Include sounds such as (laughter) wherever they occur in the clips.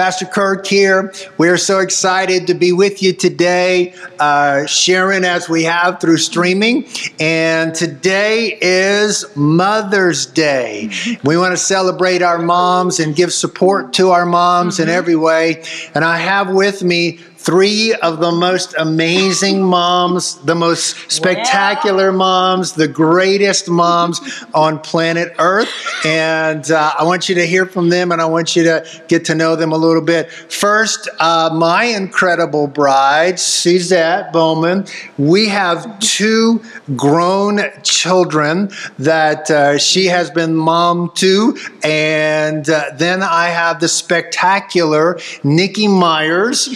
Pastor Kirk here. We're so excited to be with you today, uh, sharing as we have through streaming. And today is Mother's Day. We want to celebrate our moms and give support to our moms mm-hmm. in every way. And I have with me three of the most amazing moms, the most spectacular moms, the greatest moms on planet Earth. And uh, I want you to hear from them and I want you to get to know them a little bit. First, uh, my incredible bride, Suzette Bowman. We have two grown children that uh, she has been mom to. And uh, then I have the spectacular Nikki Myers.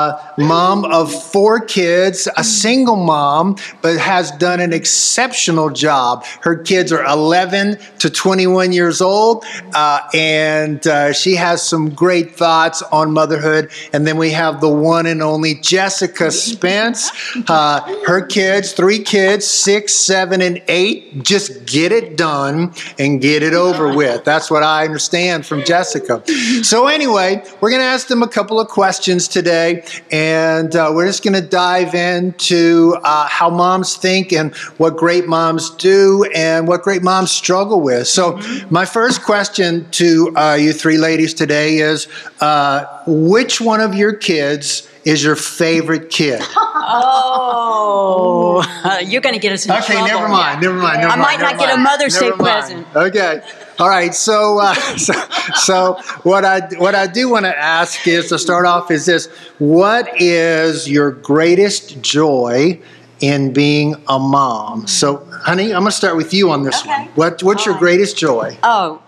Uh, mom of four kids, a single mom, but has done an exceptional job. Her kids are 11 to 21 years old, uh, and uh, she has some great thoughts on motherhood. And then we have the one and only Jessica Spence. Uh, her kids, three kids, six, seven, and eight, just get it done and get it over with. That's what I understand from Jessica. So, anyway, we're going to ask them a couple of questions today and uh, we're just going to dive into uh, how moms think and what great moms do and what great moms struggle with. So, mm-hmm. my first question to uh, you three ladies today is uh, which one of your kids is your favorite kid? (laughs) Oh, (laughs) you're going to get us in okay, trouble. never mind, never mind. Never I might mind, not get a Mother's Day present. Okay, all right. So, uh, (laughs) so, so, what I what I do want to ask is to start off is this: What is your greatest joy in being a mom? So, honey, I'm going to start with you on this okay. one. What What's All your greatest joy? Oh,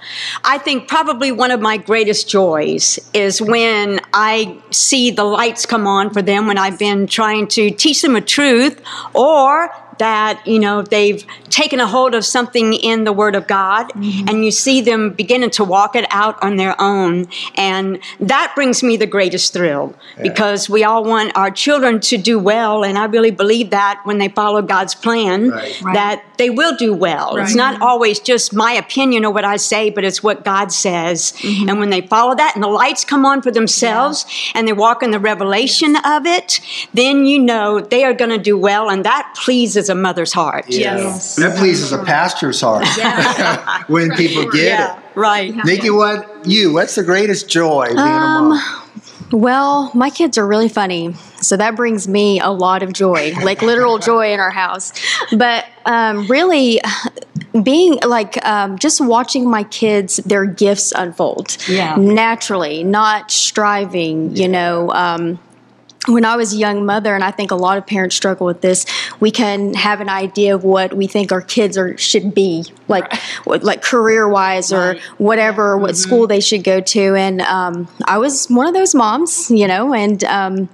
I think probably one of my greatest joys is when I see the lights come on for them when I've been trying to teach them a truth or that you know they've taken a hold of something in the Word of God, mm-hmm. and you see them beginning to walk it out on their own, and that brings me the greatest thrill yeah. because we all want our children to do well, and I really believe that when they follow God's plan, right. that they will do well. Right. It's not always just my opinion or what I say, but it's what God says, mm-hmm. and when they follow that, and the lights come on for themselves, yeah. and they walk in the revelation of it, then you know they are going to do well, and that pleases a mother's heart. Yes. That pleases a pastor's heart yeah. (laughs) when people get yeah, it. Right. Nikki, what you? What's the greatest joy being um, a mom? Well, my kids are really funny, so that brings me a lot of joy, (laughs) like literal joy in our house. But um, really, being like um, just watching my kids, their gifts unfold yeah. naturally, not striving, you know. Um, when I was a young mother, and I think a lot of parents struggle with this, we can have an idea of what we think our kids are should be, like right. like career wise or right. whatever, what mm-hmm. school they should go to. And um, I was one of those moms, you know, and um,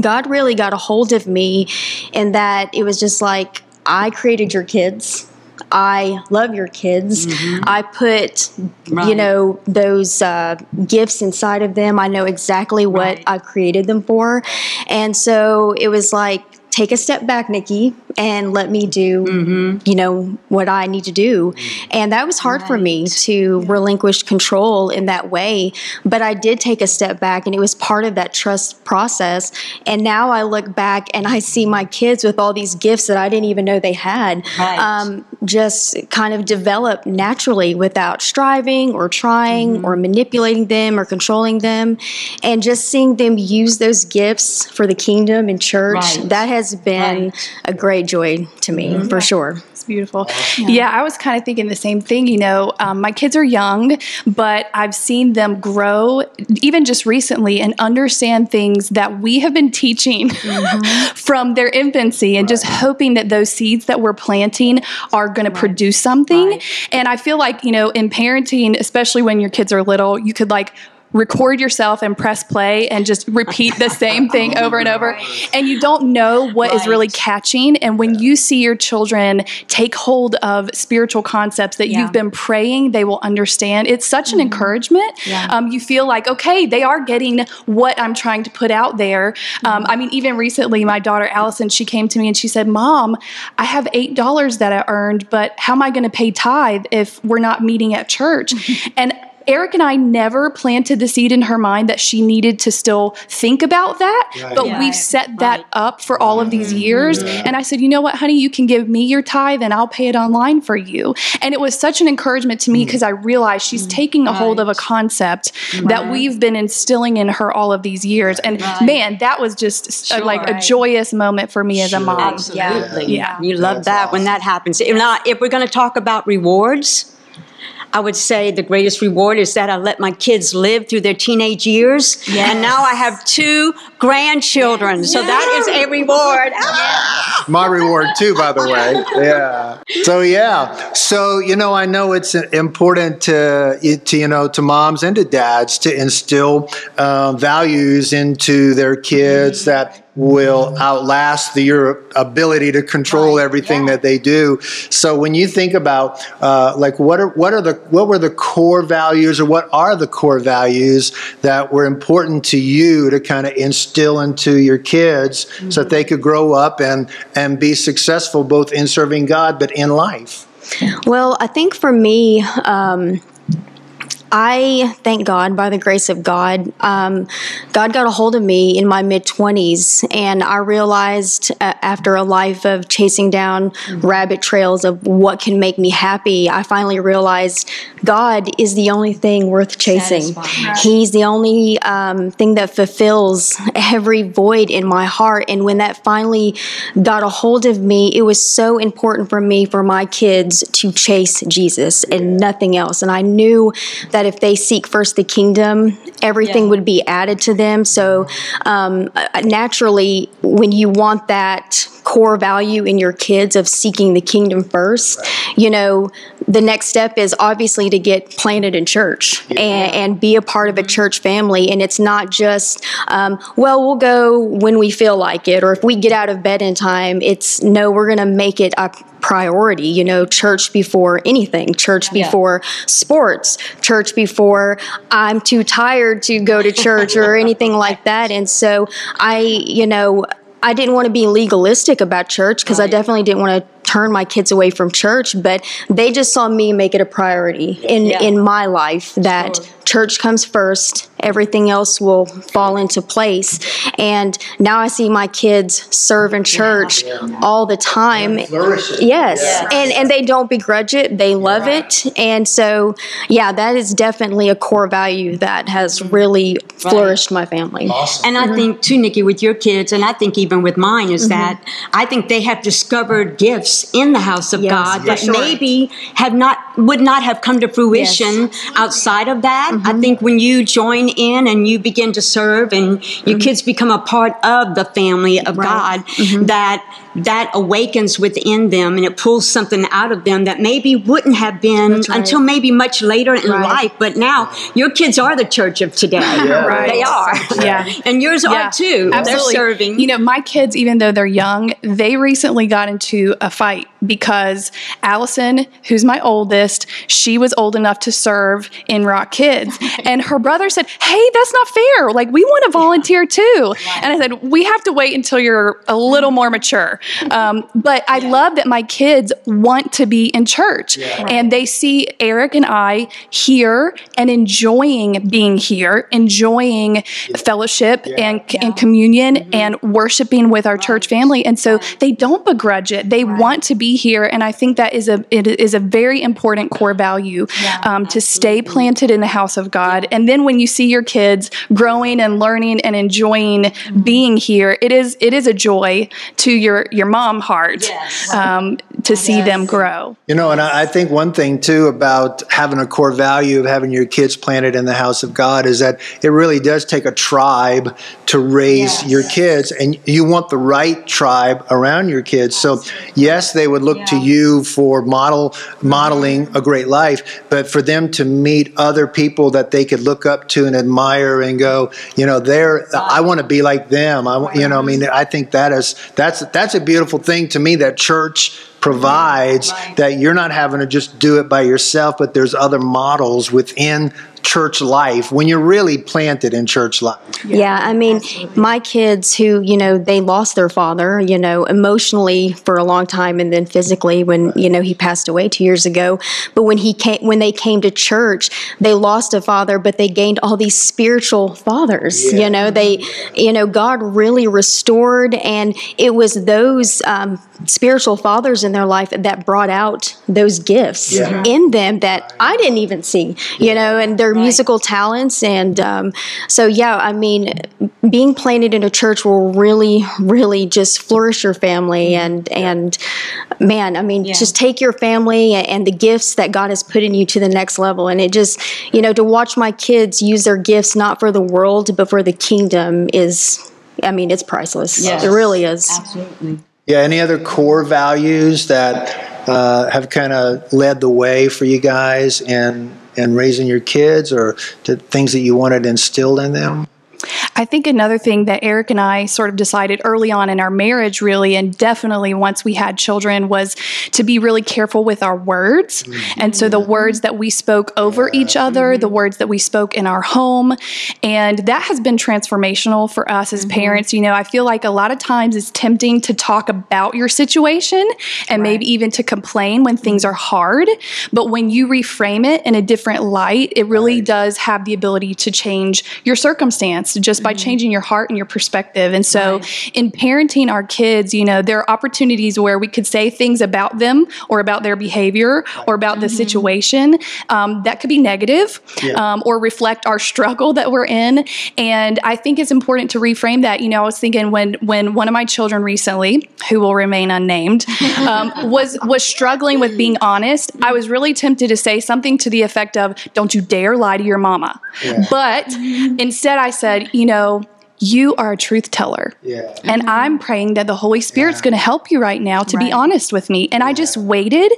God really got a hold of me in that it was just like I created your kids I love your kids. Mm-hmm. I put, right. you know, those uh, gifts inside of them. I know exactly what right. I created them for. And so it was like, take a step back, Nikki, and let me do, mm-hmm. you know, what I need to do. And that was hard right. for me to yeah. relinquish control in that way. But I did take a step back, and it was part of that trust process. And now I look back and I see my kids with all these gifts that I didn't even know they had. Right. Um, just kind of develop naturally without striving or trying mm-hmm. or manipulating them or controlling them. And just seeing them use those gifts for the kingdom and church, right. that has been a great joy to me mm-hmm. for sure. It's beautiful. Yeah. yeah. I was kind of thinking the same thing. You know, um, my kids are young, but I've seen them grow even just recently and understand things that we have been teaching mm-hmm. (laughs) from their infancy and right. just hoping that those seeds that we're planting are going right. to produce something. Right. And I feel like, you know, in parenting, especially when your kids are little, you could like record yourself and press play and just repeat the same thing (laughs) over and over. And you don't know what right. is really catching. And when yeah. you see your children take hold of spiritual concepts that yeah. you've been praying they will understand, it's such mm-hmm. an encouragement. Yeah. Um, you feel like, okay, they are getting what I'm trying to put out there. Um, mm-hmm. Um, I mean, even recently, my daughter Allison, she came to me and she said, Mom, I have $8 that I earned, but how am I going to pay tithe if we're not meeting at church? (laughs) and Eric and I never planted the seed in her mind that she needed to still think about that, Right. but Yeah. we've set that Right. up for all of these mm-hmm. years. And I said, you know what, honey, you can give me your tithe and I'll pay it online for you. And it was such an encouragement to me mm. because I realized she's mm. taking a hold of a Right. concept that we've been instilling in her all of these years. And Right. man, that was just a, uh, like a joyous moment for me as a mom. Absolutely. Yeah. You love That's that when that happens. If, not, if we're going to talk about rewards, I would say the greatest reward is that I let my kids live through their teenage years. And now I have two grandchildren. So that is a reward. my reward too by the way. Yeah. So yeah. So you know i know it's important to, to you know to moms and to dads to instill um, values into their kids that will outlast the, your ability to control everything that they do. So when you think about uh, like what are what are the what were the core values or what are the core values that were important to you to kind of instill into your kids so that they could grow up and and be successful both in serving God but in life. Well, I think for me, um, I thank God by the grace of God. Um, God got a hold of me in my mid 20s, and I realized uh, after a life of chasing down rabbit trails of what can make me happy, I finally realized God is the only thing worth chasing. He's the only um, thing that fulfills every void in my heart. And when that finally got a hold of me, it was so important for me, for my kids, to chase Jesus and nothing else. And I knew that if they seek first the kingdom, everything Yeah. would be added to them. So um, uh, naturally, when you want that core value in your kids of seeking the kingdom first, you know, the next step is obviously to get planted in church and, and be a part of a church family. And it's not just, um, well, we'll go when we feel like it, or if we get out of bed in time. It's no, we're going to make it a priority, you know, church before anything, church Yeah. before sports, church before I'm too tired to go to church or (laughs) anything like that. And so I, you know, I didn't want to be legalistic about church because I definitely didn't want to turn my kids away from church, but they just saw me make it a priority in Yeah. in my life that Sure. Church comes first, everything else will fall into place. And now I see my kids serve in church all the time. Yes. Yes. And and they don't begrudge it. They love it. And so yeah, that is definitely a core value that has mm-hmm. really flourished my family. Awesome. And I mm-hmm. think too, Nikki, with your kids, and I think even with mine, is mm-hmm. that I think they have discovered gifts in the house of Yes, God for that sure. maybe have not would not have come to fruition outside of that. I mm-hmm. think when you join in and you begin to serve, and your mm-hmm. kids become a part of the family of Right. God, mm-hmm. that that awakens within them and it pulls something out of them that maybe wouldn't have been right. until maybe much later in Right. life. But now your kids are the church of today. (laughs) Right. They are. Yeah. (laughs) And yours Yeah, are too. Absolutely. They're serving. You know, my kids, even though they're young, they recently got into a fight because Allison, who's my oldest, she was old enough to serve in Rock Kids. (laughs) and her brother said, Hey, that's not fair. Like, we want to volunteer too. And I said, We have to wait until you're a little more mature. (laughs) Um, but I love that my kids want to be in church. And they see Eric and I here and enjoying being here, enjoying fellowship and, and communion and worshiping with our church family. And so they don't begrudge it. They want to be here. And I think that is a it is a very important core value um, to stay planted in the house of God. And then when you see your kids growing and learning and enjoying being here, it is it is a joy to your your mom heart Yes. um, to see them grow. You know, and I I think one thing too about having a core value of having your kids planted in the house of God is that it really does take a tribe to raise Yes. your kids, and you want the right tribe around your kids. So, yes, they would look to you for model modeling a great life, but for them to meet other people that they could look up to and admire and go, you know, they're I want to be like them. I, want- you know, I mean, I think that is that's that's a beautiful thing to me that church provides that you're not having to just do it by yourself, but there's other models within church life when you're really planted in church life. Yeah, yeah I mean, absolutely. my kids who, you know, they lost their father, you know, emotionally for a long time and then physically when, you know, he passed away 2 years ago, but when he came when they came to church, they lost a father, but they gained all these spiritual fathers, yeah. you know, they you know, God really restored and it was those um, spiritual fathers in their life that brought out those gifts yeah. in them that I didn't even see, you know, and their right. musical talents. And um, so, yeah, I mean, being planted in a church will really, really just flourish your family. And, and man, I mean, yeah. just take your family and the gifts that God has put in you to the next level. And it just, you know, to watch my kids use their gifts not for the world, but for the kingdom is. I mean, it's priceless. Yes. It really is. Absolutely. Yeah. Any other core values that uh, have kind of led the way for you guys in in raising your kids, or to things that you wanted instilled in them? I think another thing that Eric and I sort of decided early on in our marriage, really, and definitely once we had children, was to be really careful with our words. Mm-hmm. And so the words that we spoke over yeah. each other, the words that we spoke in our home, and that has been transformational for us as mm-hmm. parents. You know, I feel like a lot of times it's tempting to talk about your situation and right. maybe even to complain when things are hard. But when you reframe it in a different light, it really right. does have the ability to change your circumstance just by mm-hmm. changing your heart and your perspective. And so, right. in parenting our kids, you know, there are opportunities where we could say things about them or about their behavior or about the mm-hmm. situation um, that could be negative yeah. um, or reflect our struggle that we're in. And I think it's important to reframe that. You know, I was thinking when when one of my children recently, who will remain unnamed, (laughs) um, was was struggling with being honest. I was really tempted to say something to the effect of, "Don't you dare lie to your mama." Yeah. But instead, I said, you know, know you are a truth teller. Yeah. And mm-hmm. I'm praying that the Holy Spirit's yeah. going to help you right now to right. be honest with me. And yeah. I just waited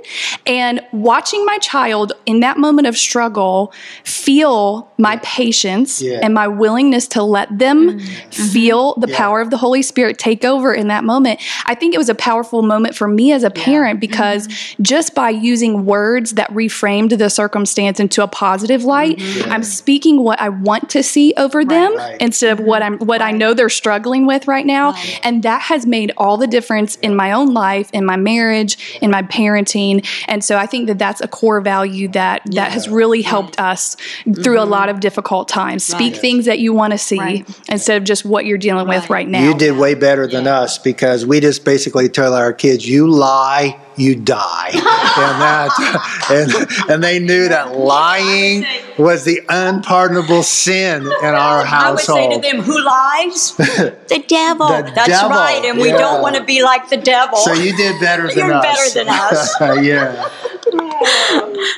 and watching my child in that moment of struggle feel my patience yeah. and my willingness to let them mm-hmm. feel the power of the Holy Spirit take over in that moment. I think it was a powerful moment for me as a parent because mm-hmm. just by using words that reframed the circumstance into a positive light, mm-hmm. I'm speaking what I want to see over right. them right. instead of what I'm what I know they're struggling with right now. Right. And that has made all the difference in my own life, in my marriage, in my parenting. And so I think that that's a core value that yeah. that has really helped us through mm-hmm. a lot of difficult times. Speak right. things that you want to see right. instead of just what you're dealing with right now. You did way better than yeah. us because we just basically tell our kids, you lie you die. and that and and they knew that lying was the unpardonable sin in our household. I would say to them, who lies? (laughs) the devil. The That's devil. right. And we yeah. don't want to be like the devil. So you did better (laughs) than You're us. better than us. (laughs) yeah.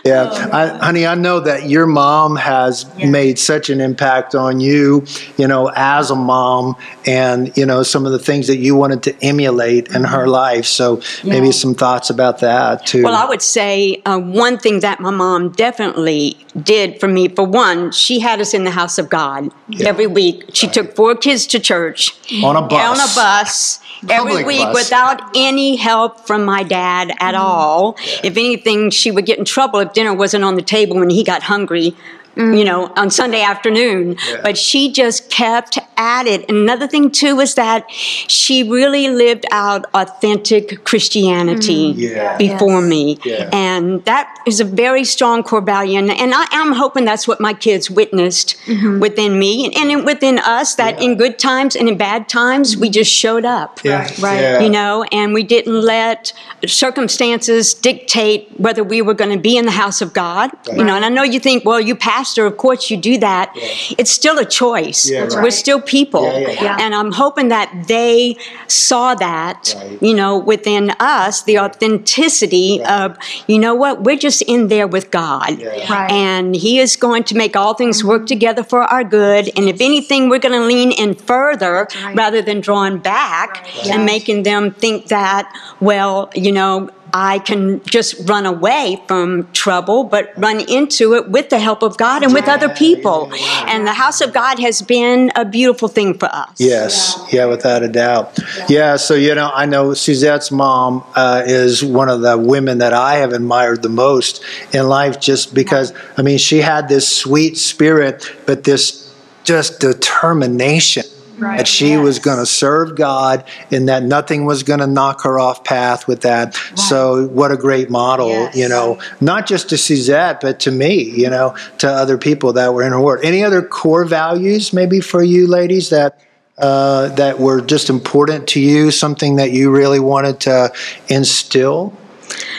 Yeah, I, honey, I know that your mom has yeah. made such an impact on you, you know, as a mom, and you know some of the things that you wanted to emulate mm-hmm. in her mm-hmm. life. So yeah. maybe some thoughts about that too. Well, I would say uh, one thing that my mom definitely did for me. For one, she had us in the house of God yeah. every week. She right. took four kids to church on a bus. On a bus every week bus. without any help from my dad at mm. all. Yeah. If anything, she would get in trouble if dinner wasn't on the table when he got hungry. You know, on Sunday afternoon. Yeah. But she just kept at it. Another thing too was that she really lived out authentic Christianity mm. yeah. before yes. me, yeah. and that is a very strong core value. And, and I am hoping that's what my kids witnessed mm-hmm. within me and, and, within us. That in good times and in bad times, we just showed up, right? You know, and we didn't let circumstances dictate whether we were going to be in the house of God. Right. You know, and I know you think, well, you passed pastor, of course you do that. Yeah. It's still a choice. Yeah, right. We're still people. Yeah, and I'm hoping that they saw that, right. you know, within us, the authenticity right. of, you know what, we're just in there with God. And He is going to make all things work mm-hmm. together for our good. And if anything, we're going to lean in further rather than drawing back and making them think that, well, you know, I can just run away from trouble, but run into it with the help of God and with other people. And the house of God has been a beautiful thing for us. Yes, yeah, without a doubt. Yeah, so you know, I know Suzette's mom uh, is one of the women that I have admired the most in life, just because I mean, she had this sweet spirit, but this just determination Right. That she yes. was going to serve God and that nothing was going to knock her off path with that. Right. So, what a great model, yes. you know, not just to Suzette, but to me, you know, to other people that were in her world. Any other core values, maybe for you ladies, that uh, that were just important to you, something that you really wanted to instill?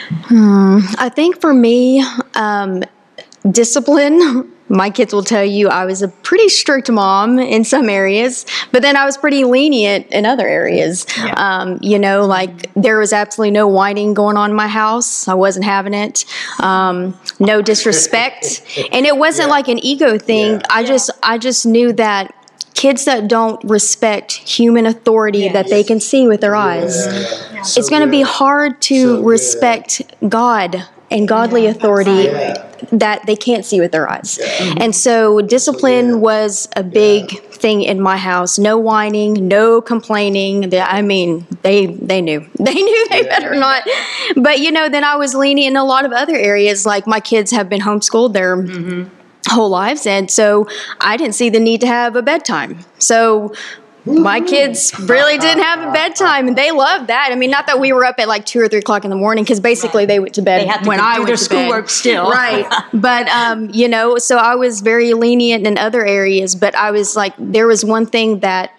Hmm. I think for me, um, discipline my kids will tell you I was a pretty strict mom in some areas, but then I was pretty lenient in other areas. Yeah. Um, you know, like there was absolutely no whining going on in my house. I wasn't having it. Um, no disrespect, (laughs) and it wasn't yeah. like an ego thing. Yeah. I just, I just knew that kids that don't respect human authority yes. that they can see with their eyes, so it's going to be hard to so respect God and godly authority that they can't see with their eyes. And so discipline was a big thing in my house. No whining, no complaining. I mean, they they knew. (laughs) They knew they better not. But you know, then I was leaning in a lot of other areas like my kids have been homeschooled. They're mm-hmm whole lives and so i didn't see the need to have a bedtime so my kids really didn't have a bedtime and they loved that. I mean, not that we were up at like two or three o'clock in the morning because basically right. they went to bed to when I went their to schoolwork still. (laughs) Right. but, um, you know, so I was very lenient in other areas, but I was like, there was one thing that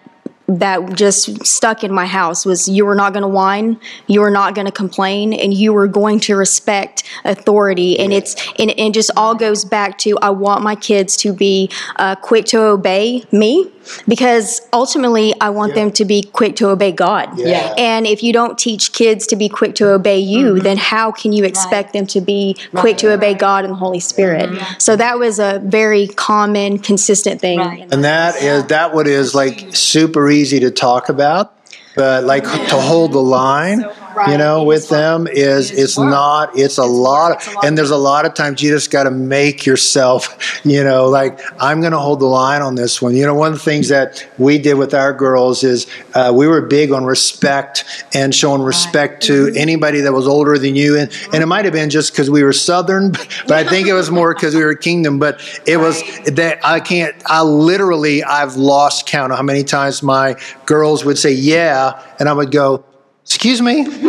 that just stuck in my house was you were not going to whine, you were not going to complain, and you were going to respect authority. And it's and it just all goes back to I want my kids to be uh, quick to obey me because ultimately I want yeah. them to be quick to obey God. Yeah. And if you don't teach kids to be quick to obey you, mm-hmm. then how can you expect right. them to be right. quick to obey God and the Holy Spirit? Mm-hmm. So that was a very common, consistent thing. Right. And that is that what is like super easy to talk about, but like to hold the line you know, with them is it's not it's a lot, and there's a lot of times you just got to make yourself, (laughs) you know, like I'm going to hold the line on this one. You know, one of the things that we did with our girls is uh, we were big on respect and showing respect to mm-hmm. anybody that was older than you, and and it might have been just because we were Southern, (laughs) but I think it was more because we were Kingdom. But it was that I can't. I literally I've lost count of how many times my girls would say yeah, and I would go Excuse me? (laughs)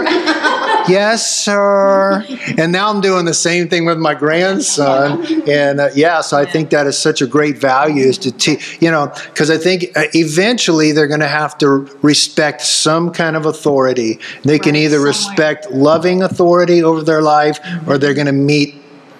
yes, sir. And now I'm doing the same thing with my grandson. And uh, yeah, so I think that is such a great value is to teach, you know, because I think uh, eventually they're going to have to respect some kind of authority. They can either respect loving authority over their life or they're going to meet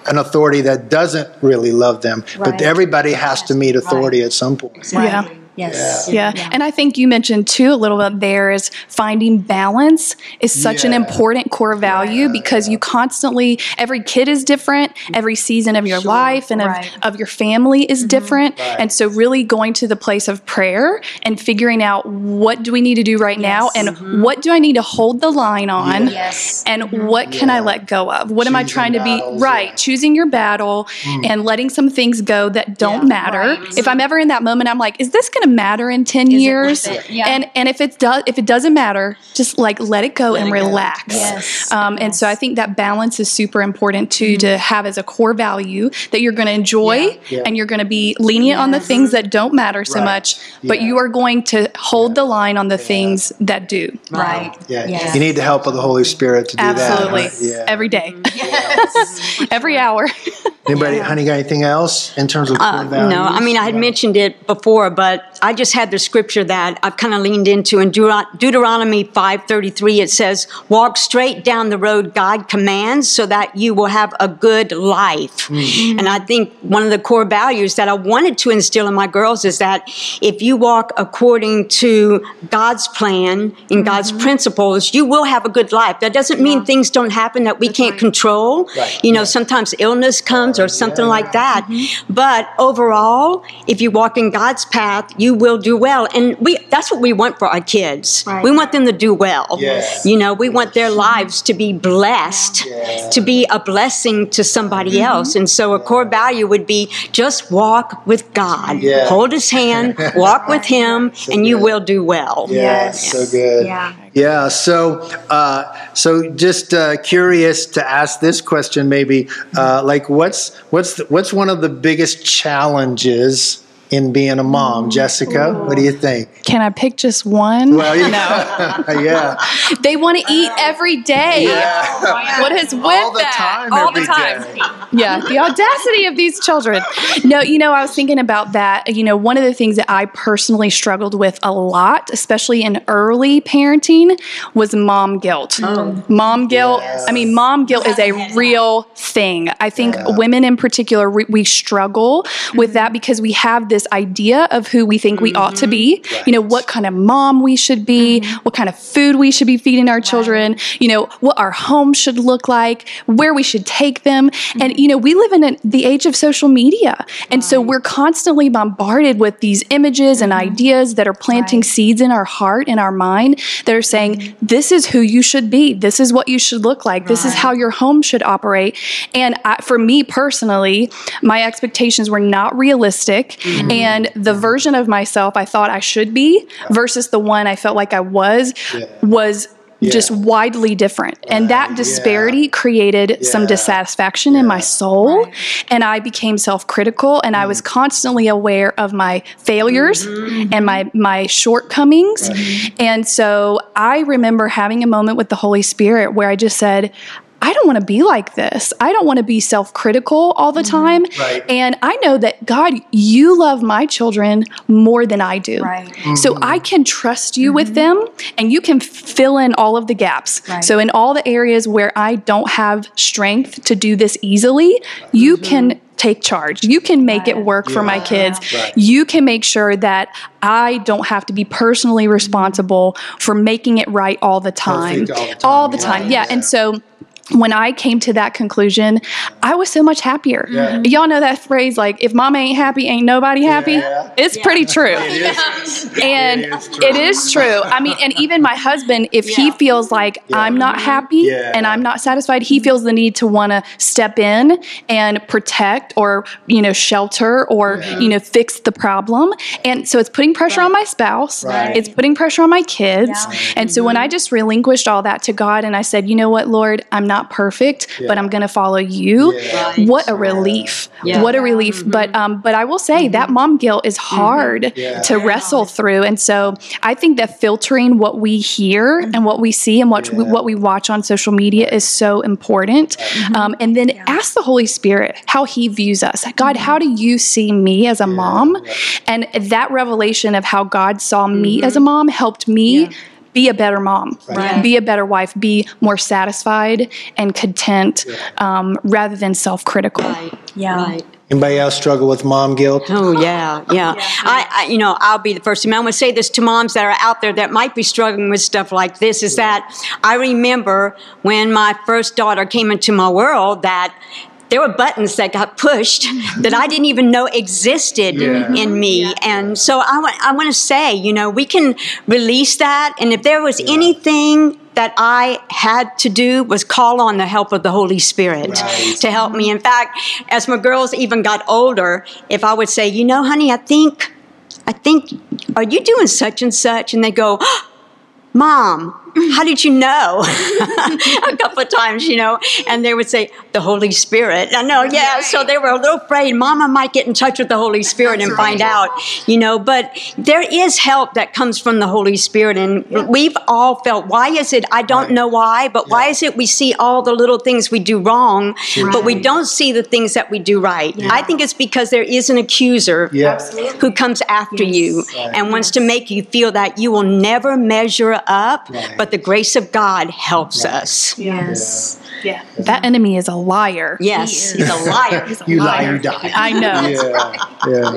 an authority that doesn't really love them. But everybody has to meet authority at some point. Yeah. Yes. Yeah. yeah. And I think you mentioned too a little bit there is finding balance is such yeah. an important core value yeah. because you constantly, every kid is different, every season of your sure. life and right. of, of, your family is mm-hmm. different. Right. And so, really going to the place of prayer and figuring out what do we need to do right yes. now and mm-hmm. what do I need to hold the line on yes. and mm-hmm. what can I let go of? What choosing am I trying to be? Right. Choosing your battle mm. and letting some things go that don't matter. Right. If I'm ever in that moment, I'm like, is this going going to matter in 10 Is years yeah. and and if it does if it doesn't matter just like let it go let and it relax go. Yes. Um, yes. and so i think that balance is super important too mm-hmm. to have as a core value that you're going to enjoy yeah. Yeah. and you're going to be lenient on the things that don't matter so right. much but you are going to hold the line on the things that do right yeah yes. you need the help of the holy spirit to do absolutely. that absolutely every day yes. (laughs) every hour anybody honey got anything else in terms of uh, no i mean i had mentioned it before but I just had the scripture that I've kind of leaned into in Deuteronomy 5:33 it says walk straight down the road God commands so that you will have a good life. Mm-hmm. And I think one of the core values that I wanted to instill in my girls is that if you walk according to God's plan and mm-hmm. God's principles, you will have a good life. That doesn't mean yeah. things don't happen that we That's can't right. control, Right. You know, sometimes illness comes or something like that. But overall, if you walk in God's path, you will do well. And we that's what we want for our kids. Right. We want them to do well. Yes. You know, we want their lives to be blessed, Yeah. to be a blessing to somebody else. And so a core value would be just walk with God. Yeah. Hold his hand, walk with him, (laughs) and you good. will do well. Yeah, so good. Yeah. Yeah. So, uh, so just uh, curious to ask this question, maybe, uh, like, what's what's the, what's one of the biggest challenges in being a mom, Jessica? What do you think? Can I pick just one? Well, yeah, (laughs) yeah, They want to eat every day. yeah. What is with All the that? time, All the time. Yeah, the audacity of these children. No, you know, I was thinking about that. You know, one of the things that I personally struggled with a lot, especially in early parenting, was mom guilt. Oh. Mom guilt. Yes. I mean, mom guilt is a real thing. I think women in particular, we, we struggle with that mm-hmm. because we have this idea of who we think we mm-hmm. ought to be. You know, what kind of mom we should be, mm-hmm. what kind of food we should be feeding our children, you know, what our home should look like, where we should take them. And, you know, we live in a, the age of social media. And so we're constantly bombarded with these images and mm-hmm. ideas that are planting seeds in our heart and our mind that are saying, mm-hmm. this is who you should be. This is what you should look like. This is how your home should operate. And I, for me personally, my expectations were not realistic. Mm-hmm. And the version of myself I thought I should be versus the one I felt like I was was just widely different. And that disparity created some Yeah. dissatisfaction in my soul. And I became self critical and I was mm. constantly aware of my failures mm-hmm. and my, my shortcomings. And so I remember having a moment with the Holy Spirit where I just said, I don't want to be like this. I don't want to be self critical all the mm-hmm. time. Right. And I know that God, you love my children more than I do. Right. So mm-hmm. I can trust you with mm-hmm. them and you can fill in all of the gaps. Right. So in all the areas where I don't have strength to do this easily, you can take charge. You can make it work for my Yeah. kids. Right. You can make sure that I don't have to be personally responsible for making it right all the time. Perfect all the time. All the time. Yeah. Yeah. And so when I came to that conclusion, I was so much happier. Yeah. Mm-hmm. Y'all know that phrase like if mama ain't happy, ain't nobody happy. Yeah. It's pretty true. It is. And It is true. it is true. I mean, and even my husband, if he feels like I'm not mm-hmm. happy Yeah. and I'm not satisfied, he feels the need to want to step in and protect or, you know, shelter or, Yeah. you know, fix the problem. And so it's putting pressure on my spouse. Right. It's putting pressure on my kids. And so when mm-hmm. I just relinquished all that to God and I said, you know what, Lord, I'm not perfect, but I'm going to follow you. Yeah. Right. What a relief. Yeah. What a relief. Mm-hmm. But um, but I will say mm-hmm. that mom guilt is mm-hmm. hard Yeah. to wrestle through. And so I think that filtering what we hear and what we see and what we, what we watch on social media is so important. Um, and then ask the Holy Spirit how He views us. God, how do you see me as a mom? And that revelation of how God saw me as a mom helped me. Be a better mom, Right. be a better wife, be more satisfied and content um, rather than self critical. Right. Yeah. Right. Anybody else struggle with mom guilt? Oh yeah, yeah. I, I, you know, I'll be the first. to I want to say this to moms that are out there that might be struggling with stuff like this. Is that I remember when my first daughter came into my world that. There were buttons that got pushed that I didn't even know existed Yeah. in me, and so I want I want to say, you know, we can release that, and if there was anything that I had to do was call on the help of the Holy Spirit Right. to help me. In fact, as my girls even got older, if I would say, you know, honey, I think, I think, are you doing such and such? And they go, Mom, (laughs) how did you know? (laughs) a couple of times, you know, and they would say, the Holy Spirit. I know, yeah. So they were a little afraid Mama might get in touch with the Holy Spirit and find out, you know, but there is help that comes from the Holy Spirit. And we've all felt, why is it, I don't know why, but why is it we see all the little things we do wrong, but we don't see the things that we do right? I think it's because there is an accuser Yeah. who comes after you Right. and wants to make you feel that you will never measure up. Right. but the grace of God helps us. Yes. Yeah. That enemy is a liar. Yes, he's a liar. (laughs) He's a You lie, you die. I know. Yeah, yeah.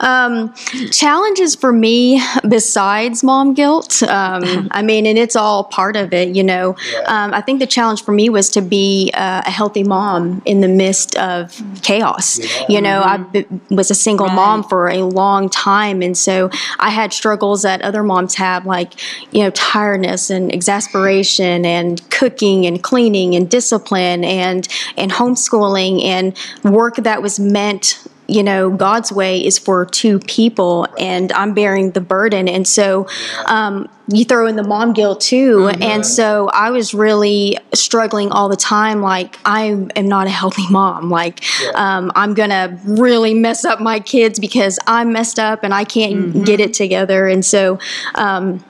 Um, challenges for me besides mom guilt. Um, I mean, and it's all part of it, you know. Um, I think the challenge for me was to be uh, a healthy mom in the midst of chaos. You know, I b- was a single mom for a long time, and so I had struggles that other moms have, like you know, tiredness and exasperation, and cooking and cleaning and discipline and and homeschooling and work that was meant you know, God's way is for two people, and I'm bearing the burden. And so, um, you throw in the mom guilt too. And so, I was really struggling all the time. Like, I am not a healthy mom. Like, um, I'm going to really mess up my kids because I'm messed up and I can't get it together. And so, um,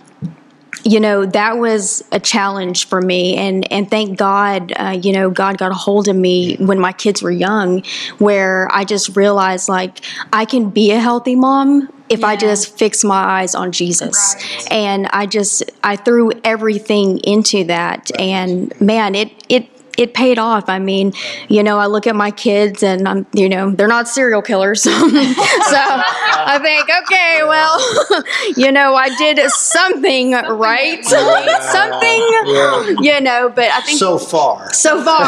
you know that was a challenge for me and and thank god uh, you know god got a hold of me when my kids were young where i just realized like i can be a healthy mom if I just fix my eyes on Jesus. And I just I threw everything into that and man it it it paid off. I mean, you know, I look at my kids and I'm, you know, they're not serial killers. (laughs) so I think, okay, well, (laughs) you know, I did something right. (laughs) something, you know, but I think So far. so far,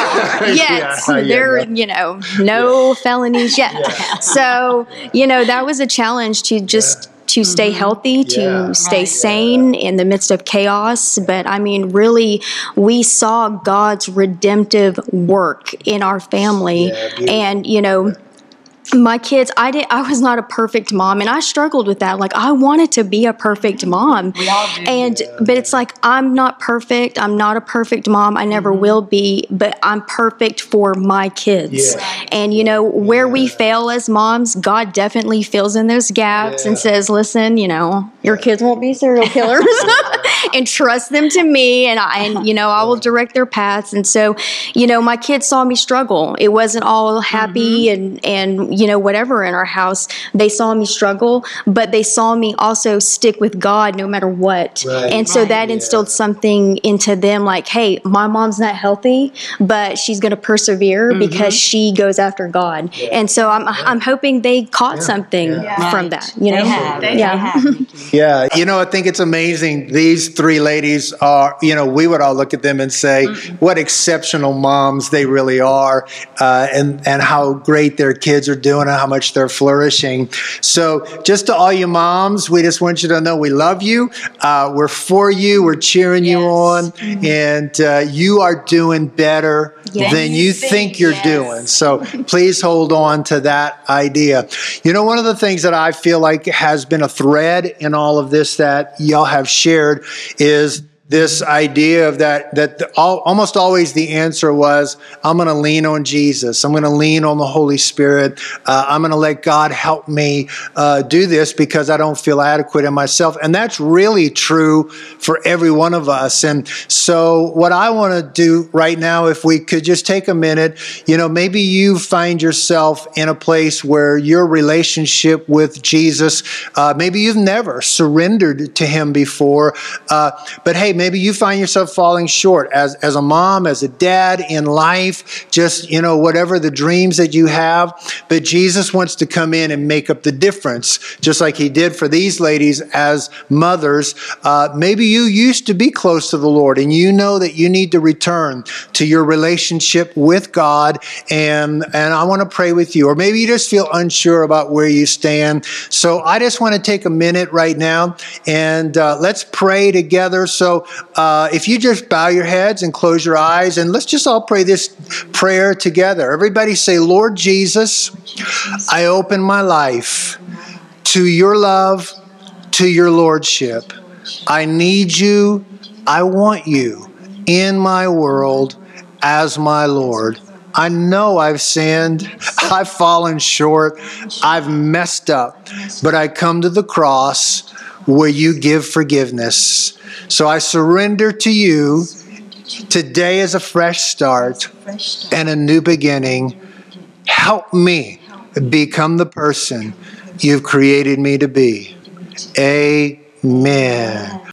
yes, Yeah, yeah, there, yeah. you know, no felonies yet. So, you know, that was a challenge to just to stay mm-hmm. healthy, to Yeah. stay Right. sane in the midst of chaos. But I mean, really, we saw God's redemptive work in our family, Yeah, and you know my kids i did i was not a perfect mom and i struggled with that. Like i wanted to be a perfect mom. We all do. and but it's like i'm not perfect. I'm not a perfect mom. I never Mm-hmm. will be but i'm perfect for my kids. Yeah. and you know where we fail as moms god definitely fills in those gaps and says listen you know your kids won't be serial (laughs) killers. (laughs) And trust them to me and I and you know I will direct their paths. And so you know my kids saw me struggle. It wasn't all happy mm-hmm. and and you know whatever in our house. They saw me struggle but they saw me also stick with God no matter what. Right. and so Right. that instilled something into them like hey my mom's not healthy but she's going to persevere mm-hmm. because she goes after God. And so I'm I'm hoping they caught something from Right. that you know? They have. They yeah. have. (laughs) Yeah, you know, I think it's amazing. These three ladies are, you know, we would all look at them and say, what exceptional moms they really are, uh, and and how great their kids are doing and how much they're flourishing. So, just to all you moms, we just want you to know we love you. Uh, we're for you. We're cheering you Yes. on, and uh, you are doing better Yes. than you Think, think you're yes. doing. So (laughs) please hold on to that idea. You know, one of the things that I feel like has been a thread in all of this that y'all have shared is this idea of that that the, all, almost always the answer was i'm going to lean on jesus. I'm going to lean on the holy spirit. Uh, i'm going to let god help me uh, do this because i don't feel adequate in myself. And that's really true for every one of us. And so what i want to do right now if we could just take a minute you know maybe you find yourself in a place where your relationship with jesus uh, maybe you've never surrendered to him before uh, but hey maybe you find yourself falling short as, as a mom as a dad in life just you know whatever the dreams that you have. But jesus wants to come in and make up the difference just like he did for these ladies as mothers. Uh, maybe you used to be close to the lord and you know that you need to return to your relationship with god. And and i want to pray with you. Or maybe you just feel unsure about where you stand. So i just want to take a minute right now and uh, let's pray together. So uh, if you just bow your heads and close your eyes and let's just all pray this prayer together everybody say lord jesus i open my life to your love to your lordship i need you i want you in my world as my lord I know I've sinned. (laughs) I've fallen short. I've messed up. But I come to the cross where you give forgiveness. So I surrender to you. Today is a fresh start and a new beginning. Help me become the person you've created me to be. Amen.